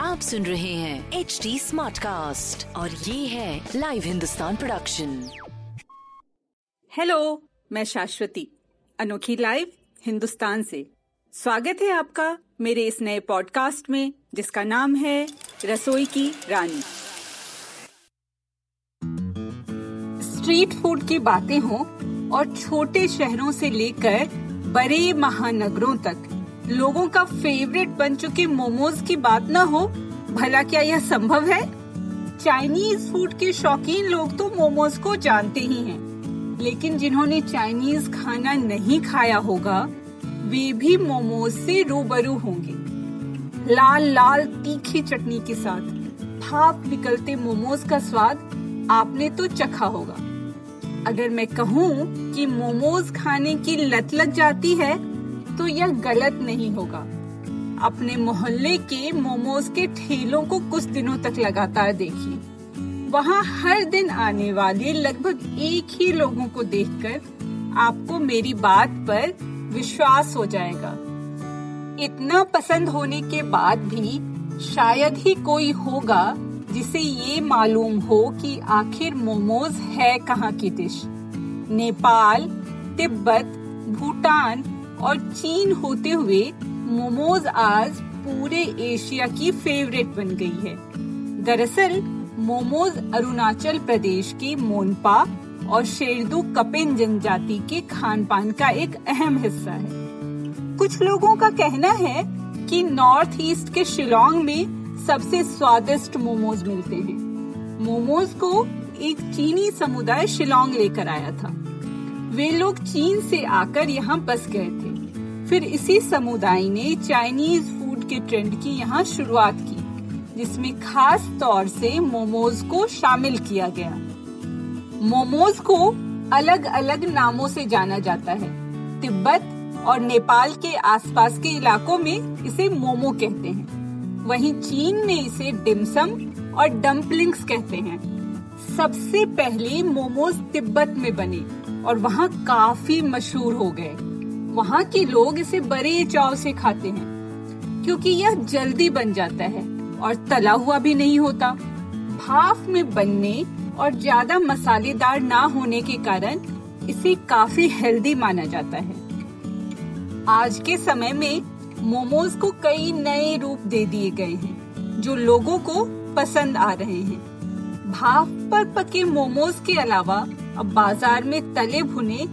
आप सुन रहे हैं एच डी स्मार्ट कास्ट और ये है लाइव हिंदुस्तान प्रोडक्शन हेलो मैं शाश्वती अनोखी लाइव हिंदुस्तान से। स्वागत है आपका मेरे इस नए पॉडकास्ट में, जिसका नाम है रसोई की रानी। स्ट्रीट फ़ूड की बातें हों और छोटे शहरों से लेकर बड़े महानगरों तक लोगों का फेवरेट बन चुके मोमोज की बात न हो, भला क्या यह संभव है? चाइनीज़ फ़ूड के शौकीन लोग तो मोमोज को जानते ही हैं, लेकिन जिन्होंने चाइनीज़ खाना नहीं खाया होगा, वे भी मोमोज से रूबरू होंगे। लाल लाल, तीखी चटनी के साथ, भाप निकलते मोमोज का स्वाद आपने तो चखा होगा। अगर मैं कहूँ कि मोमोज खाने की लत लग जाती है तो यह गलत नहीं होगा। अपने मोहल्ले के मोमोज के ठेलों को कुछ दिनों तक लगातार देखिए। वहाँ हर दिन आने वाले लगभग एक ही लोगों को देखकर आपको मेरी बात पर विश्वास हो जाएगा। इतना पसंद होने के बाद भी शायद ही कोई होगा जिसे ये मालूम हो कि आखिर मोमोज है कहाँ की डिश। नेपाल, तिब्बत, भूटान और चीन होते हुए मोमोज आज पूरे एशिया की फेवरेट बन गई है। दरअसल मोमोज अरुणाचल प्रदेश के मोनपा और शेरदू कपिन जनजाति के खान पान का एक अहम हिस्सा है। कुछ लोगों का कहना है कि नॉर्थ ईस्ट के शिलोंग में सबसे स्वादिष्ट मोमोज मिलते हैं। मोमोज को एक चीनी समुदाय शिलोंग लेकर आया था। वे लोग चीन से आकर यहाँ बस गए थे। फिर इसी समुदाय ने चाइनीज़ फ़ूड के ट्रेंड की यहाँ शुरुआत की, जिसमें खास तौर से मोमोज को शामिल किया गया। मोमोज को अलग अलग नामों से जाना जाता है। तिब्बत और नेपाल के आसपास के इलाकों में इसे मोमो कहते हैं। वहीं चीन में इसे डिमसम और डम्पलिंग्स कहते हैं। सबसे पहले मोमोज तिब्बत में बने और वहाँ काफ़ी मशहूर हो गए। वहाँ के लोग इसे बड़े चाव से खाते हैं, क्योंकि यह जल्दी बन जाता है और तला हुआ भी नहीं होता। भाफ में बनने और ज़्यादा मसालेदार ना होने के कारण इसे काफ़ी हेल्दी माना जाता है। आज के समय में मोमोज को कई नए रूप दे दिए गए हैं, जो लोगों को पसंद आ रहे हैं। भाफ पर पके मोमोज के अलावा अब बाज़ार में तले भुने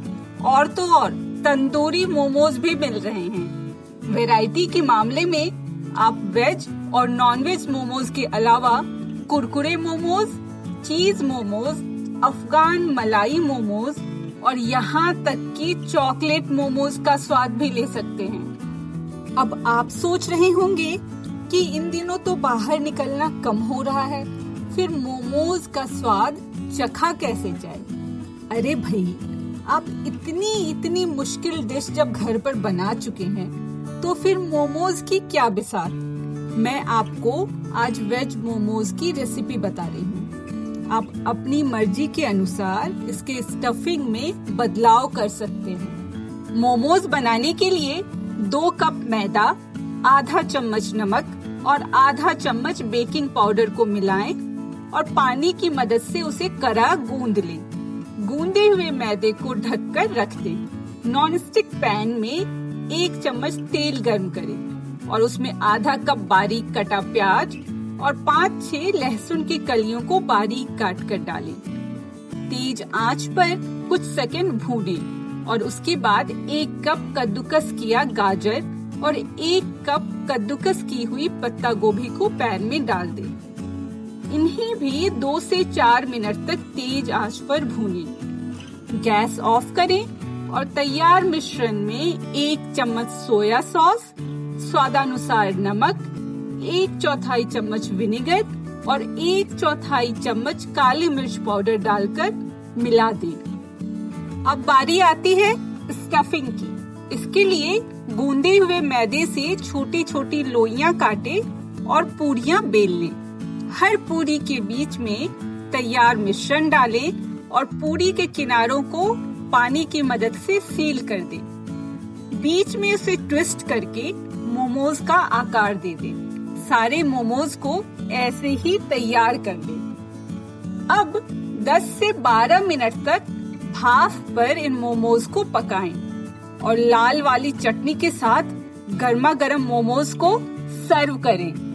और तो और तंदूरी मोमोज भी मिल रहे हैं। वैरायटी के मामले में आप वेज और नॉन वेज मोमोज के अलावा कुरकुरे मोमोज, चीज़ मोमोज, अफगान मलाई मोमोज और यहाँ तक कि चॉकलेट मोमोज का स्वाद भी ले सकते हैं। अब आप सोच रहे होंगे कि इन दिनों तो बाहर निकलना कम हो रहा है, फिर मोमोज का स्वाद चखा कैसे जाए? अरे भाई आप इतनी इतनी मुश्किल डिश जब घर पर बना चुके हैं तो फिर मोमोज की क्या बिसार? मैं आपको आज वेज मोमोज की रेसिपी बता रही हूँ। आप अपनी मर्ज़ी के अनुसार इसके स्टफिंग में बदलाव कर सकते हैं। मोमोज बनाने के लिए दो कप मैदा, आधा चम्मच नमक और आधा चम्मच बेकिंग पाउडर को मिलाएँ और पानी की मदद से उसे करा गूंद लें। गूंदे हुए मैदे को ढककर रख दें। नॉन स्टिक पैन में एक चम्मच तेल गर्म करें और उसमें आधा कप बारीक कटा प्याज और पाँच छह लहसुन की कलियों को बारीक काट कर डालें। तेज आँच पर कुछ सेकंड भूनें और उसके बाद एक कप कद्दूकस किया गाजर और एक कप कद्दूकस की हुई पत्ता गोभी को पैन में डाल दें। इन्हें भी दो से चार मिनट तक तेज आँच पर भूनें। गैस ऑफ़ करें और तैयार मिश्रण में एक चम्मच सोया सॉस, स्वादानुसार नमक, एक चौथाई चम्मच विनेगर और एक चौथाई चम्मच काली मिर्च पाउडर डालकर मिला दें। अब बारी आती है स्टफिंग की इसके लिए गूंदे हुए मैदे से छोटी छोटी लोइयाँ काटे और पूरियाँ बेल लें। हर पूरी के बीच में तैयार मिश्रण डालें और पूरी के किनारों को पानी की मदद से सील कर दें। बीच में उसे ट्विस्ट करके मोमोज का आकार दे दें। सारे मोमोज को ऐसे ही तैयार कर लें। अब 10 से 12 मिनट तक भाप पर इन मोमोज को पकाएँ और लाल वाली चटनी के साथ गर्मा गर्म मोमोज को सर्व करें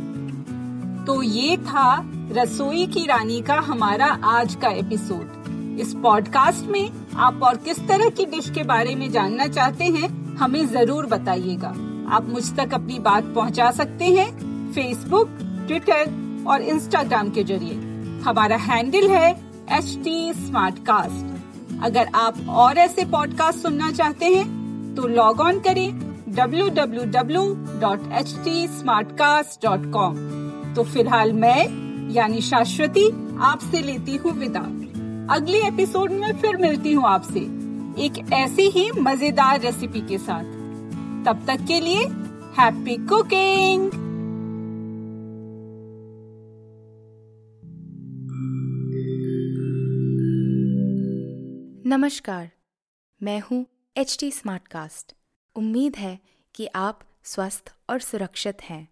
तो ये था रसोई की रानी का हमारा आज का एपिसोड। इस पॉडकास्ट में आप और किस तरह की डिश के बारे में जानना चाहते हैं, हमें ज़रूर बताइएगा। आप मुझ तक अपनी बात पहुँचा सकते हैं फेसबुक ट्विटर और इंस्टाग्राम के ज़रिए। हमारा हैंडल है एच टी अगर आप और ऐसे पॉडकास्ट सुनना चाहते हैं तो लॉग ऑन करें www.htsmartcast.com तो फ़िलहाल मैं, यानी शाश्वती, आपसे लेती हूँ विदा। अगले एपिसोड में फिर मिलती हूँ आपसे, एक ऐसी ही मज़ेदार रेसिपी के साथ। तब तक के लिए हैप्पी कुकिंग नमस्कार, मैं हूँ एच टी स्मार्टकास्ट उम्मीद है कि आप स्वस्थ और सुरक्षित हैं।